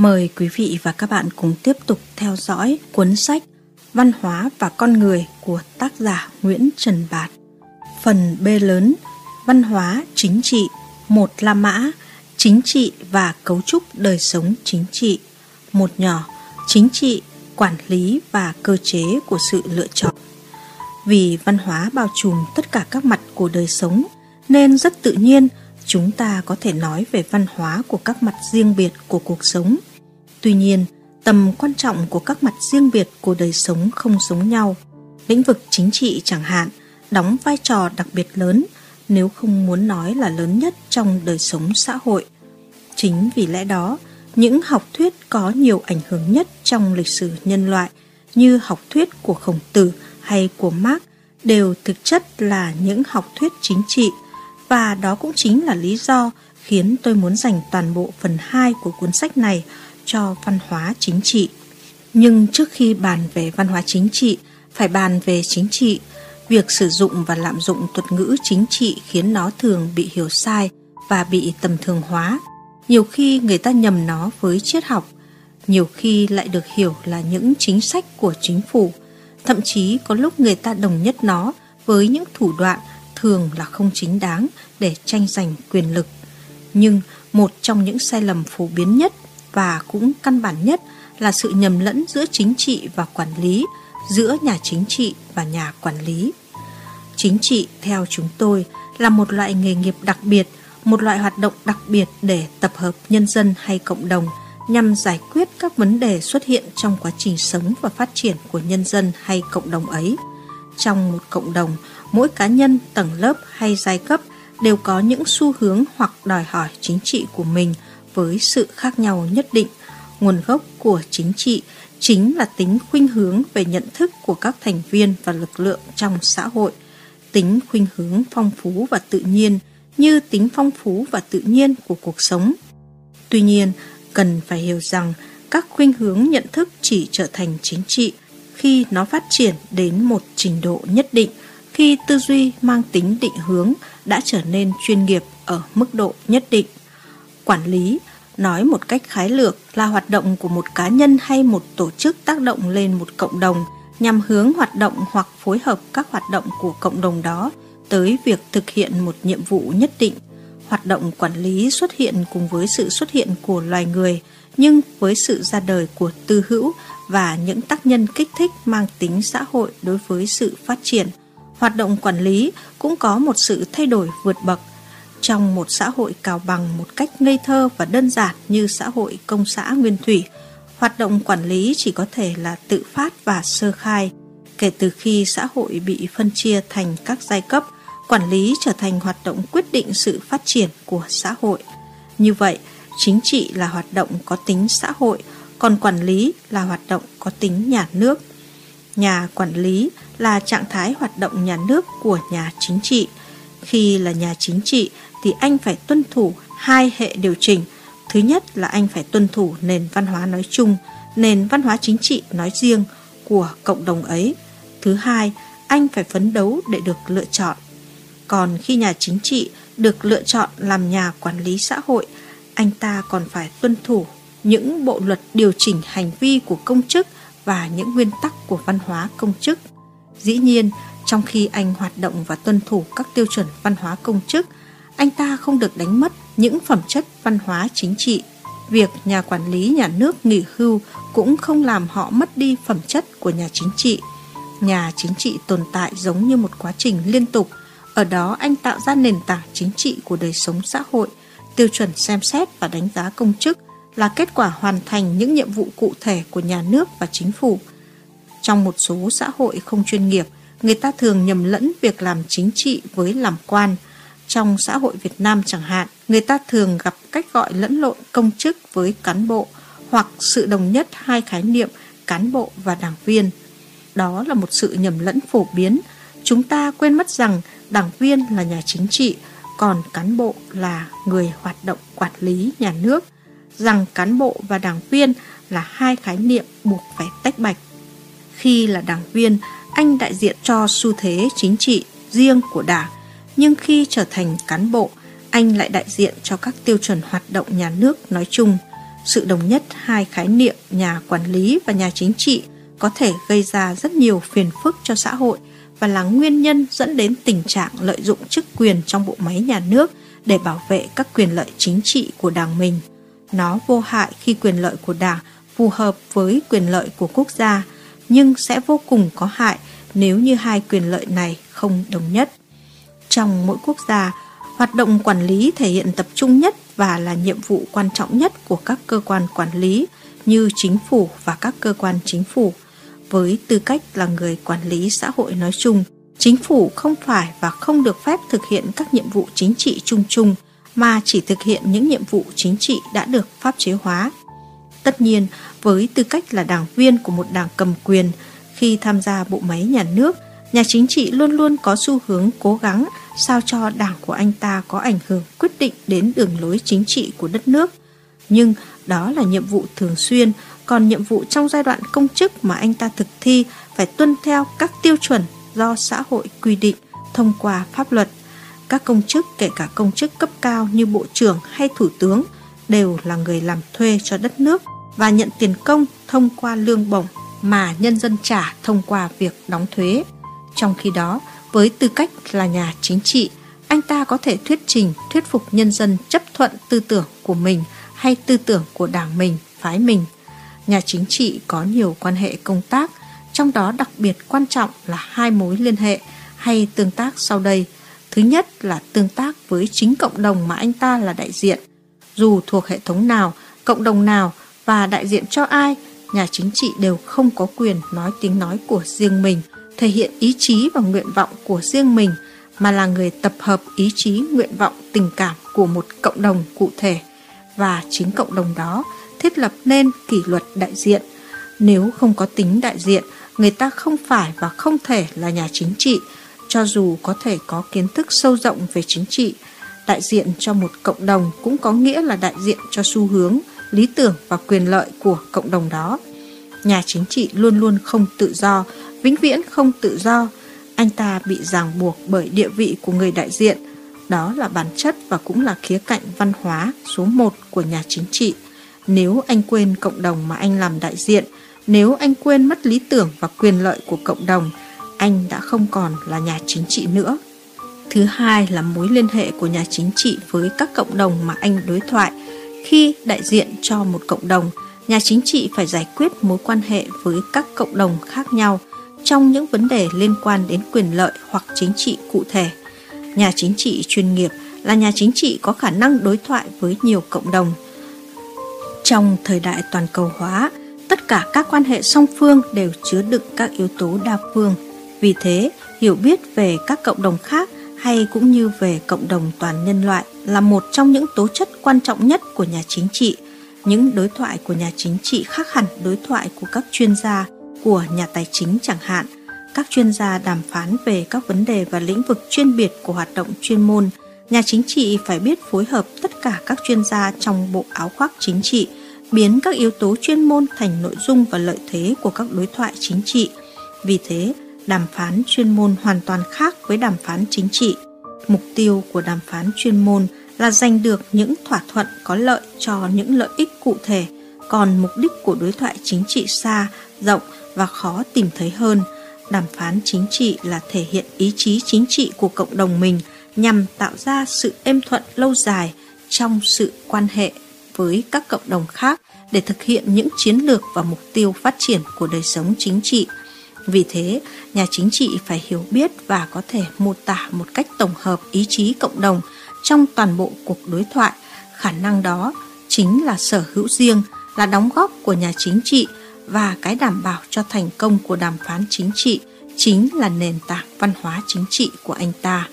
Mời quý vị và các bạn cùng tiếp tục theo dõi cuốn sách Văn hóa và con người của tác giả Nguyễn Trần Bạt. Phần B lớn Văn hóa chính trị một La Mã Chính trị và cấu trúc đời sống chính trị Một nhỏ Chính trị, quản lý và cơ chế của sự lựa chọn Vì văn hóa bao trùm tất cả các mặt của đời sống Nên rất tự nhiên chúng ta có thể nói về văn hóa của các mặt riêng biệt của cuộc sống. Tuy nhiên, tầm quan trọng của các mặt riêng biệt của đời sống không giống nhau. Lĩnh vực chính trị chẳng hạn đóng vai trò đặc biệt lớn, nếu không muốn nói là lớn nhất trong đời sống xã hội. Chính vì lẽ đó, những học thuyết có nhiều ảnh hưởng nhất trong lịch sử nhân loại như học thuyết của Khổng Tử hay của Marx đều thực chất là những học thuyết chính trị và đó cũng chính là lý do khiến tôi muốn dành toàn bộ phần 2 của cuốn sách này cho văn hóa chính trị. Nhưng trước khi bàn về văn hóa chính trị, phải bàn về chính trị. Việc sử dụng và lạm dụng thuật ngữ chính trị khiến nó thường bị hiểu sai và bị tầm thường hóa. Nhiều khi người ta nhầm nó với triết học, nhiều khi lại được hiểu là những chính sách của chính phủ. Thậm chí có lúc người ta đồng nhất nó với những thủ đoạn thường là không chính đáng để tranh giành quyền lực. Nhưng một trong những sai lầm phổ biến nhất và cũng căn bản nhất là sự nhầm lẫn giữa chính trị và quản lý, giữa nhà chính trị và nhà quản lý. Chính trị theo chúng tôi là một loại nghề nghiệp đặc biệt, một loại hoạt động đặc biệt để tập hợp nhân dân hay cộng đồng nhằm giải quyết các vấn đề xuất hiện trong quá trình sống và phát triển của nhân dân hay cộng đồng ấy. Trong một cộng đồng, mỗi cá nhân, tầng lớp hay giai cấp đều có những xu hướng hoặc đòi hỏi chính trị của mình với sự khác nhau nhất định. Nguồn gốc của chính trị chính là tính khuynh hướng về nhận thức của các thành viên và lực lượng trong xã hội, tính khuynh hướng phong phú và tự nhiên như tính phong phú và tự nhiên của cuộc sống. Tuy nhiên, cần phải hiểu rằng các khuynh hướng nhận thức chỉ trở thành chính trị khi nó phát triển đến một trình độ nhất định, khi tư duy mang tính định hướng đã trở nên chuyên nghiệp ở mức độ nhất định. Quản lý nói một cách khái lược là hoạt động của một cá nhân hay một tổ chức tác động lên một cộng đồng nhằm hướng hoạt động hoặc phối hợp các hoạt động của cộng đồng đó tới việc thực hiện một nhiệm vụ nhất định. Hoạt động quản lý xuất hiện cùng với sự xuất hiện của loài người, nhưng với sự ra đời của tư hữu và những tác nhân kích thích mang tính xã hội đối với sự phát triển, hoạt động quản lý cũng có một sự thay đổi vượt bậc trong một xã hội cào bằng một cách ngây thơ và đơn giản như xã hội công xã nguyên thủy, hoạt động quản lý chỉ có thể là tự phát và sơ khai. Kể từ khi xã hội bị phân chia thành các giai cấp, quản lý trở thành hoạt động quyết định sự phát triển của xã hội. Như vậy, chính trị là hoạt động có tính xã hội, còn quản lý là hoạt động có tính nhà nước. Nhà quản lý là trạng thái hoạt động nhà nước của nhà chính trị. Khi là nhà chính trị thì anh phải tuân thủ hai hệ điều chỉnh. Thứ nhất là anh phải tuân thủ nền văn hóa nói chung, nền văn hóa chính trị nói riêng của cộng đồng ấy. Thứ hai, anh phải phấn đấu để được lựa chọn. Còn khi nhà chính trị được lựa chọn làm nhà quản lý xã hội, anh ta còn phải tuân thủ những bộ luật điều chỉnh hành vi của công chức và những nguyên tắc của văn hóa công chức. Dĩ nhiên, trong khi anh hoạt động và tuân thủ các tiêu chuẩn văn hóa công chức, anh ta không được đánh mất những phẩm chất văn hóa chính trị. Việc nhà quản lý nhà nước nghỉ hưu cũng không làm họ mất đi phẩm chất của nhà chính trị. Nhà chính trị tồn tại giống như một quá trình liên tục. Ở đó anh tạo ra nền tảng chính trị của đời sống xã hội, tiêu chuẩn xem xét và đánh giá công chức là kết quả hoàn thành những nhiệm vụ cụ thể của nhà nước và chính phủ. Trong một số xã hội không chuyên nghiệp, người ta thường nhầm lẫn việc làm chính trị với làm quan. Trong xã hội Việt Nam chẳng hạn, người ta thường gặp cách gọi lẫn lộn công chức với cán bộ hoặc sự đồng nhất hai khái niệm cán bộ và đảng viên. Đó là một sự nhầm lẫn phổ biến. Chúng ta quên mất rằng đảng viên là nhà chính trị, còn cán bộ là người hoạt động quản lý nhà nước, rằng cán bộ và đảng viên là hai khái niệm buộc phải tách bạch. Khi là đảng viên, anh đại diện cho xu thế chính trị riêng của đảng, nhưng khi trở thành cán bộ, anh lại đại diện cho các tiêu chuẩn hoạt động nhà nước nói chung. sự đồng nhất hai khái niệm nhà quản lý và nhà chính trị có thể gây ra rất nhiều phiền phức cho xã hội và là nguyên nhân dẫn đến tình trạng lợi dụng chức quyền trong bộ máy nhà nước để bảo vệ các quyền lợi chính trị của đảng mình. Nó vô hại khi quyền lợi của đảng phù hợp với quyền lợi của quốc gia, nhưng sẽ vô cùng có hại nếu như hai quyền lợi này không đồng nhất. Trong mỗi quốc gia, hoạt động quản lý thể hiện tập trung nhất và là nhiệm vụ quan trọng nhất của các cơ quan quản lý như chính phủ và các cơ quan chính phủ. Với tư cách là người quản lý xã hội nói chung, chính phủ không phải và không được phép thực hiện các nhiệm vụ chính trị chung chung mà chỉ thực hiện những nhiệm vụ chính trị đã được pháp chế hóa. Tất nhiên, với tư cách là đảng viên của một đảng cầm quyền, khi tham gia bộ máy nhà nước, nhà chính trị luôn luôn có xu hướng cố gắng sao cho đảng của anh ta có ảnh hưởng quyết định đến đường lối chính trị của đất nước. Nhưng đó là nhiệm vụ thường xuyên, còn nhiệm vụ trong giai đoạn công chức mà anh ta thực thi phải tuân theo các tiêu chuẩn do xã hội quy định thông qua pháp luật. Các công chức, kể cả công chức cấp cao như bộ trưởng hay thủ tướng, đều là người làm thuê cho đất nước và nhận tiền công thông qua lương bổng mà nhân dân trả thông qua việc đóng thuế. Trong khi đó, với tư cách là nhà chính trị, anh ta có thể thuyết trình, thuyết phục nhân dân chấp thuận tư tưởng của mình hay tư tưởng của đảng mình, phái mình. Nhà chính trị có nhiều quan hệ công tác, trong đó đặc biệt quan trọng là hai mối liên hệ hay tương tác sau đây. Thứ nhất là tương tác với chính cộng đồng mà anh ta là đại diện. Dù thuộc hệ thống nào, cộng đồng nào và đại diện cho ai, nhà chính trị đều không có quyền nói tiếng nói của riêng mình, thể hiện ý chí và nguyện vọng của riêng mình, mà là người tập hợp ý chí, nguyện vọng, tình cảm của một cộng đồng cụ thể. Và chính cộng đồng đó thiết lập nên kỷ luật đại diện. Nếu không có tính đại diện, người ta không phải và không thể là nhà chính trị, cho dù có thể có kiến thức sâu rộng về chính trị. Đại diện cho một cộng đồng cũng có nghĩa là đại diện cho xu hướng, lý tưởng và quyền lợi của cộng đồng đó. Nhà chính trị luôn luôn không tự do, vĩnh viễn không tự do. Anh ta bị ràng buộc bởi địa vị của người đại diện. Đó là bản chất và cũng là khía cạnh văn hóa số 1 của nhà chính trị. Nếu anh quên cộng đồng mà anh làm đại diện, nếu anh quên mất lý tưởng và quyền lợi của cộng đồng, anh đã không còn là nhà chính trị nữa. Thứ hai là mối liên hệ của nhà chính trị với các cộng đồng mà anh đối thoại – khi đại diện cho một cộng đồng, nhà chính trị phải giải quyết mối quan hệ với các cộng đồng khác nhau trong những vấn đề liên quan đến quyền lợi hoặc chính trị cụ thể. Nhà chính trị chuyên nghiệp là nhà chính trị có khả năng đối thoại với nhiều cộng đồng. Trong thời đại toàn cầu hóa, tất cả các quan hệ song phương đều chứa đựng các yếu tố đa phương. Vì thế, hiểu biết về các cộng đồng khác hay cũng như về cộng đồng toàn nhân loại là một trong những tố chất quan trọng nhất của nhà chính trị. Những đối thoại của nhà chính trị khác hẳn đối thoại của các chuyên gia, của nhà tài chính chẳng hạn. Các chuyên gia đàm phán về các vấn đề và lĩnh vực chuyên biệt của hoạt động chuyên môn. Nhà chính trị phải biết phối hợp tất cả các chuyên gia trong bộ áo khoác chính trị, biến các yếu tố chuyên môn thành nội dung và lợi thế của các đối thoại chính trị. Vì thế, đàm phán chuyên môn hoàn toàn khác với đàm phán chính trị. Mục tiêu của đàm phán chuyên môn là giành được những thỏa thuận có lợi cho những lợi ích cụ thể, còn mục đích của đối thoại chính trị xa, rộng và khó tìm thấy hơn. Đàm phán chính trị là thể hiện ý chí chính trị của cộng đồng mình nhằm tạo ra sự êm thuận lâu dài trong sự quan hệ với các cộng đồng khác để thực hiện những chiến lược và mục tiêu phát triển của đời sống chính trị vì thế, nhà chính trị phải hiểu biết và có thể mô tả một cách tổng hợp ý chí cộng đồng trong toàn bộ cuộc đối thoại. Khả năng đó chính là sở hữu riêng, là đóng góp của nhà chính trị và cái đảm bảo cho thành công của đàm phán chính trị chính là nền tảng văn hóa chính trị của anh ta.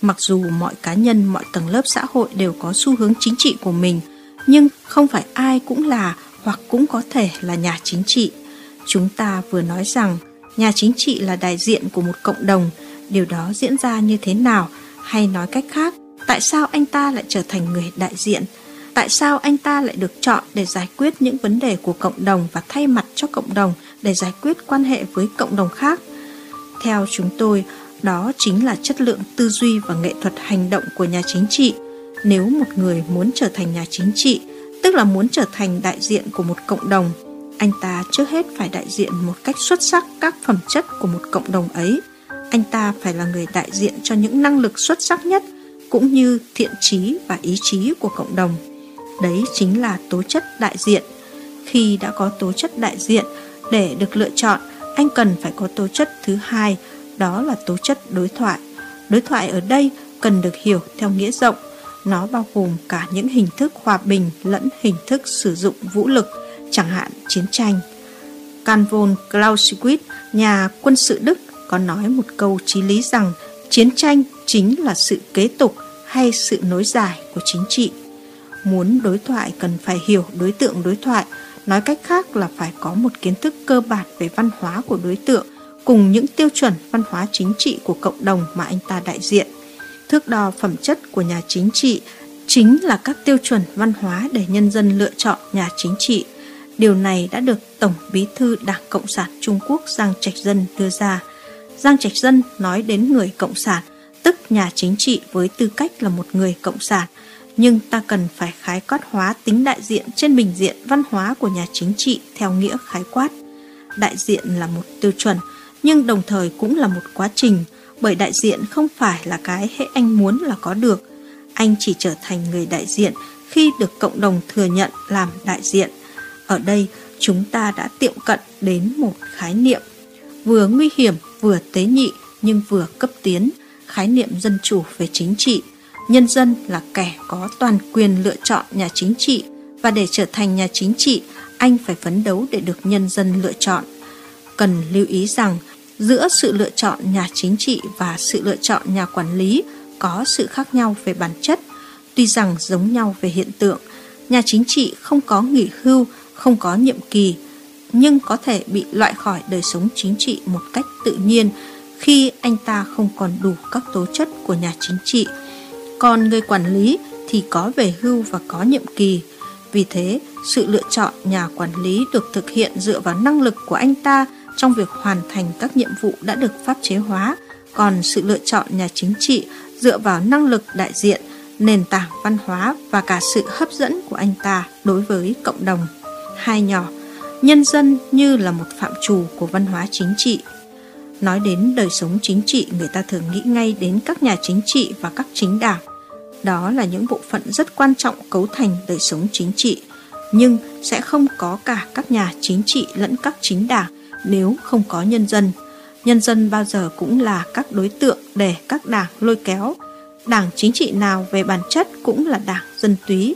Mặc dù mọi cá nhân, mọi tầng lớp xã hội đều có xu hướng chính trị của mình, nhưng không phải ai cũng là hoặc cũng có thể là nhà chính trị. Chúng ta vừa nói rằng nhà chính trị là đại diện của một cộng đồng. Điều đó diễn ra như thế nào? Hay nói cách khác, tại sao anh ta lại trở thành người đại diện? Tại sao anh ta lại được chọn để giải quyết những vấn đề của cộng đồng và thay mặt cho cộng đồng để giải quyết quan hệ với cộng đồng khác? Theo chúng tôi, đó chính là chất lượng tư duy và nghệ thuật hành động của nhà chính trị. Nếu một người muốn trở thành nhà chính trị, tức là muốn trở thành đại diện của một cộng đồng. Anh ta trước hết phải đại diện một cách xuất sắc các phẩm chất của một cộng đồng ấy. Anh ta phải là người đại diện cho những năng lực xuất sắc nhất cũng như thiện trí và ý chí của cộng đồng. Đấy chính là tố chất đại diện. Khi đã có tố chất đại diện, để được lựa chọn, anh cần phải có tố chất thứ hai, đó là tố chất đối thoại. Đối thoại ở đây cần được hiểu theo nghĩa rộng. Nó bao gồm cả những hình thức hòa bình lẫn hình thức sử dụng vũ lực, chẳng hạn chiến tranh. Carl von Clausewitz, nhà quân sự Đức, có nói một câu chí lý rằng chiến tranh chính là sự kế tục hay sự nối dài của chính trị. Muốn đối thoại cần phải hiểu đối tượng đối thoại, nói cách khác là phải có một kiến thức cơ bản về văn hóa của đối tượng cùng những tiêu chuẩn văn hóa chính trị của cộng đồng mà anh ta đại diện. Thước đo phẩm chất của nhà chính trị chính là các tiêu chuẩn văn hóa để nhân dân lựa chọn nhà chính trị. Điều này đã được Tổng Bí thư Đảng Cộng sản Trung Quốc Giang Trạch Dân đưa ra. Giang Trạch Dân nói đến người Cộng sản, tức nhà chính trị với tư cách là một người Cộng sản, nhưng ta cần phải khái quát hóa tính đại diện trên bình diện văn hóa của nhà chính trị theo nghĩa khái quát. Đại diện là một tiêu chuẩn, nhưng đồng thời cũng là một quá trình, bởi đại diện không phải là cái hệ anh muốn là có được. Anh chỉ trở thành người đại diện khi được cộng đồng thừa nhận làm đại diện. Ở đây, chúng ta đã tiệm cận đến một khái niệm vừa nguy hiểm vừa tế nhị nhưng vừa cấp tiến, khái niệm dân chủ về chính trị. Nhân dân là kẻ có toàn quyền lựa chọn nhà chính trị và để trở thành nhà chính trị, anh phải phấn đấu để được nhân dân lựa chọn. Cần lưu ý rằng, giữa sự lựa chọn nhà chính trị và sự lựa chọn nhà quản lý có sự khác nhau về bản chất. Tuy rằng giống nhau về hiện tượng, nhà chính trị không có nghỉ hưu, không có nhiệm kỳ, nhưng có thể bị loại khỏi đời sống chính trị một cách tự nhiên khi anh ta không còn đủ các tố chất của nhà chính trị. Còn người quản lý thì có về hưu và có nhiệm kỳ. Vì thế, sự lựa chọn nhà quản lý được thực hiện dựa vào năng lực của anh ta trong việc hoàn thành các nhiệm vụ đã được pháp chế hóa, còn sự lựa chọn nhà chính trị dựa vào năng lực đại diện, nền tảng văn hóa và cả sự hấp dẫn của anh ta đối với cộng đồng. Hai nhỏ, nhân dân như là một phạm trù của văn hóa chính trị. Nói đến đời sống chính trị, người ta thường nghĩ ngay đến các nhà chính trị và các chính đảng. Đó là những bộ phận rất quan trọng cấu thành đời sống chính trị, nhưng sẽ không có cả các nhà chính trị lẫn các chính đảng nếu không có nhân dân. Nhân dân bao giờ cũng là các đối tượng để các đảng lôi kéo. Đảng chính trị nào về bản chất cũng là đảng dân túy.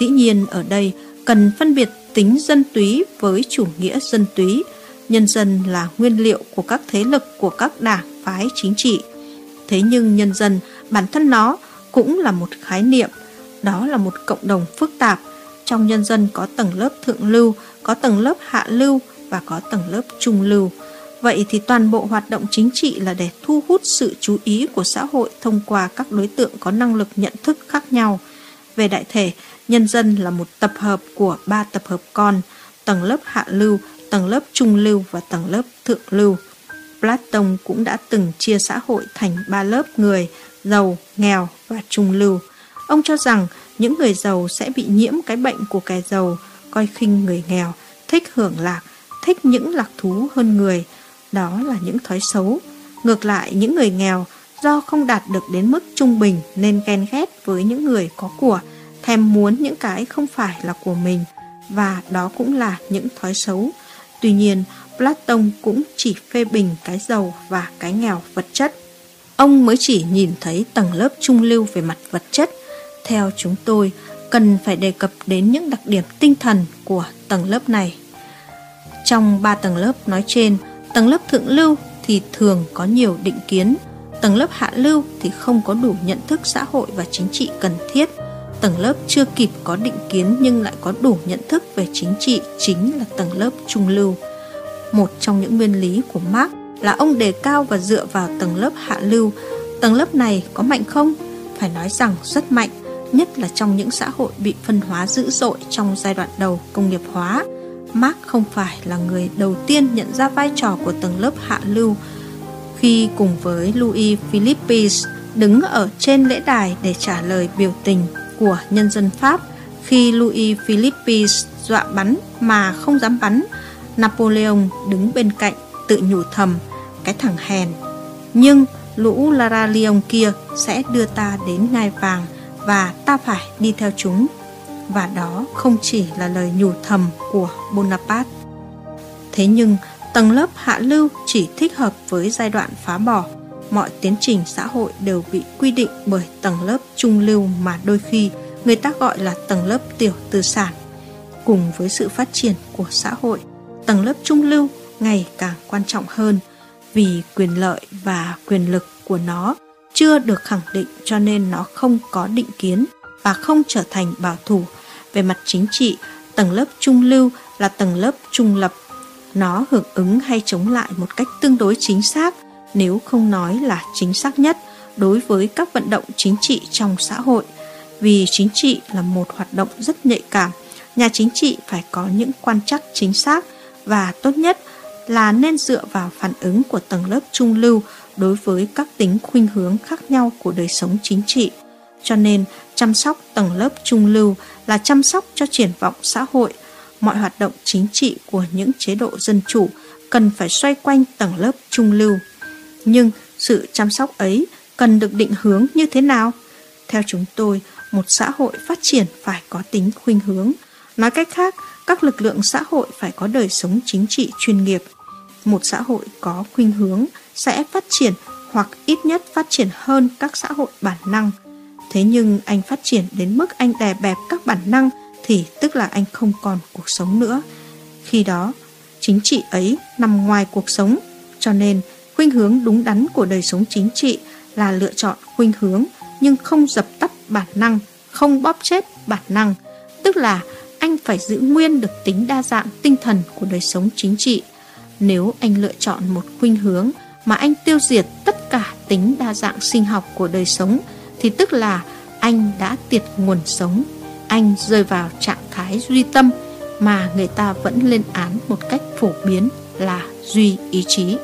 Dĩ nhiên ở đây cần phân biệt tính dân túy với chủ nghĩa dân túy. Nhân dân là nguyên liệu của các thế lực của các đảng phái chính trị. Thế nhưng nhân dân bản thân nó cũng là một khái niệm, đó là một cộng đồng phức tạp. Trong nhân dân có tầng lớp thượng lưu, có tầng lớp hạ lưu và có tầng lớp trung lưu. Vậy thì toàn bộ hoạt động chính trị là để thu hút sự chú ý của xã hội thông qua các đối tượng có năng lực nhận thức khác nhau. Về đại thể, nhân dân là một tập hợp của ba tập hợp con, tầng lớp hạ lưu, tầng lớp trung lưu và tầng lớp thượng lưu. Platon cũng đã từng chia xã hội thành ba lớp người, giàu, nghèo và trung lưu. Ông cho rằng những người giàu sẽ bị nhiễm cái bệnh của kẻ giàu, coi khinh người nghèo, thích hưởng lạc, thích những lạc thú hơn người. Đó là những thói xấu. Ngược lại, những người nghèo do không đạt được đến mức trung bình nên ghen ghét với những người có của, thèm muốn những cái không phải là của mình và đó cũng là những thói xấu. Tuy nhiên, Platon cũng chỉ phê bình cái giàu và cái nghèo vật chất. Ông mới chỉ nhìn thấy tầng lớp trung lưu về mặt vật chất. Theo chúng tôi, cần phải đề cập đến những đặc điểm tinh thần của tầng lớp này. Trong ba tầng lớp nói trên, tầng lớp thượng lưu thì thường có nhiều định kiến, tầng lớp hạ lưu thì không có đủ nhận thức xã hội và chính trị cần thiết. Tầng lớp chưa kịp có định kiến nhưng lại có đủ nhận thức về chính trị chính là tầng lớp trung lưu. Một trong những nguyên lý của Marx là ông đề cao và dựa vào tầng lớp hạ lưu. Tầng lớp này có mạnh không? Phải nói rằng rất mạnh, nhất là trong những xã hội bị phân hóa dữ dội trong giai đoạn đầu công nghiệp hóa. Marx không phải là người đầu tiên nhận ra vai trò của tầng lớp hạ lưu khi cùng với Louis Philippe đứng ở trên lễ đài để trả lời biểu tình của nhân dân Pháp Khi Louis Philippe dọa bắn mà không dám bắn, Napoleon đứng bên cạnh tự nhủ thầm cái thằng hèn. Nhưng lũ Lara Leon kia sẽ đưa ta đến ngai vàng và ta phải đi theo chúng. Và đó không chỉ là lời nhủ thầm của Bonaparte. Thế nhưng, tầng lớp hạ lưu chỉ thích hợp với giai đoạn phá bỏ. Mọi tiến trình xã hội đều bị quy định bởi tầng lớp trung lưu mà đôi khi người ta gọi là tầng lớp tiểu tư sản. Cùng với sự phát triển của xã hội, tầng lớp trung lưu ngày càng quan trọng hơn vì quyền lợi và quyền lực của nó chưa được khẳng định cho nên nó không có định kiến và không trở thành bảo thủ. Về mặt chính trị, tầng lớp trung lưu là tầng lớp trung lập. Nó hưởng ứng hay chống lại một cách tương đối chính xác, nếu không nói là chính xác nhất đối với các vận động chính trị trong xã hội. Vì chính trị là một hoạt động rất nhạy cảm, nhà chính trị phải có những quan trắc chính xác và tốt nhất là nên dựa vào phản ứng của tầng lớp trung lưu đối với các tính khuynh hướng khác nhau của đời sống chính trị. Cho nên, chăm sóc tầng lớp trung lưu là chăm sóc cho triển vọng xã hội. Mọi hoạt động chính trị của những chế độ dân chủ cần phải xoay quanh tầng lớp trung lưu. Nhưng sự chăm sóc ấy cần được định hướng như thế nào? Theo chúng tôi, một xã hội phát triển phải có tính khuynh hướng. Nói cách khác, các lực lượng xã hội phải có đời sống chính trị chuyên nghiệp. Một xã hội có khuynh hướng sẽ phát triển hoặc ít nhất phát triển hơn các xã hội bản năng. Thế nhưng anh phát triển đến mức anh đè bẹp các bản năng thì tức là anh không còn cuộc sống nữa. Khi đó, chính trị ấy nằm ngoài cuộc sống, cho nên khuynh hướng đúng đắn của đời sống chính trị là lựa chọn khuynh hướng nhưng không dập tắt bản năng, không bóp chết bản năng, tức là anh phải giữ nguyên được tính đa dạng tinh thần của đời sống chính trị. Nếu anh lựa chọn một khuynh hướng mà anh tiêu diệt tất cả tính đa dạng sinh học của đời sống thì tức là anh đã tiệt nguồn sống. Anh rơi vào trạng thái duy tâm mà người ta vẫn lên án một cách phổ biến là duy ý chí.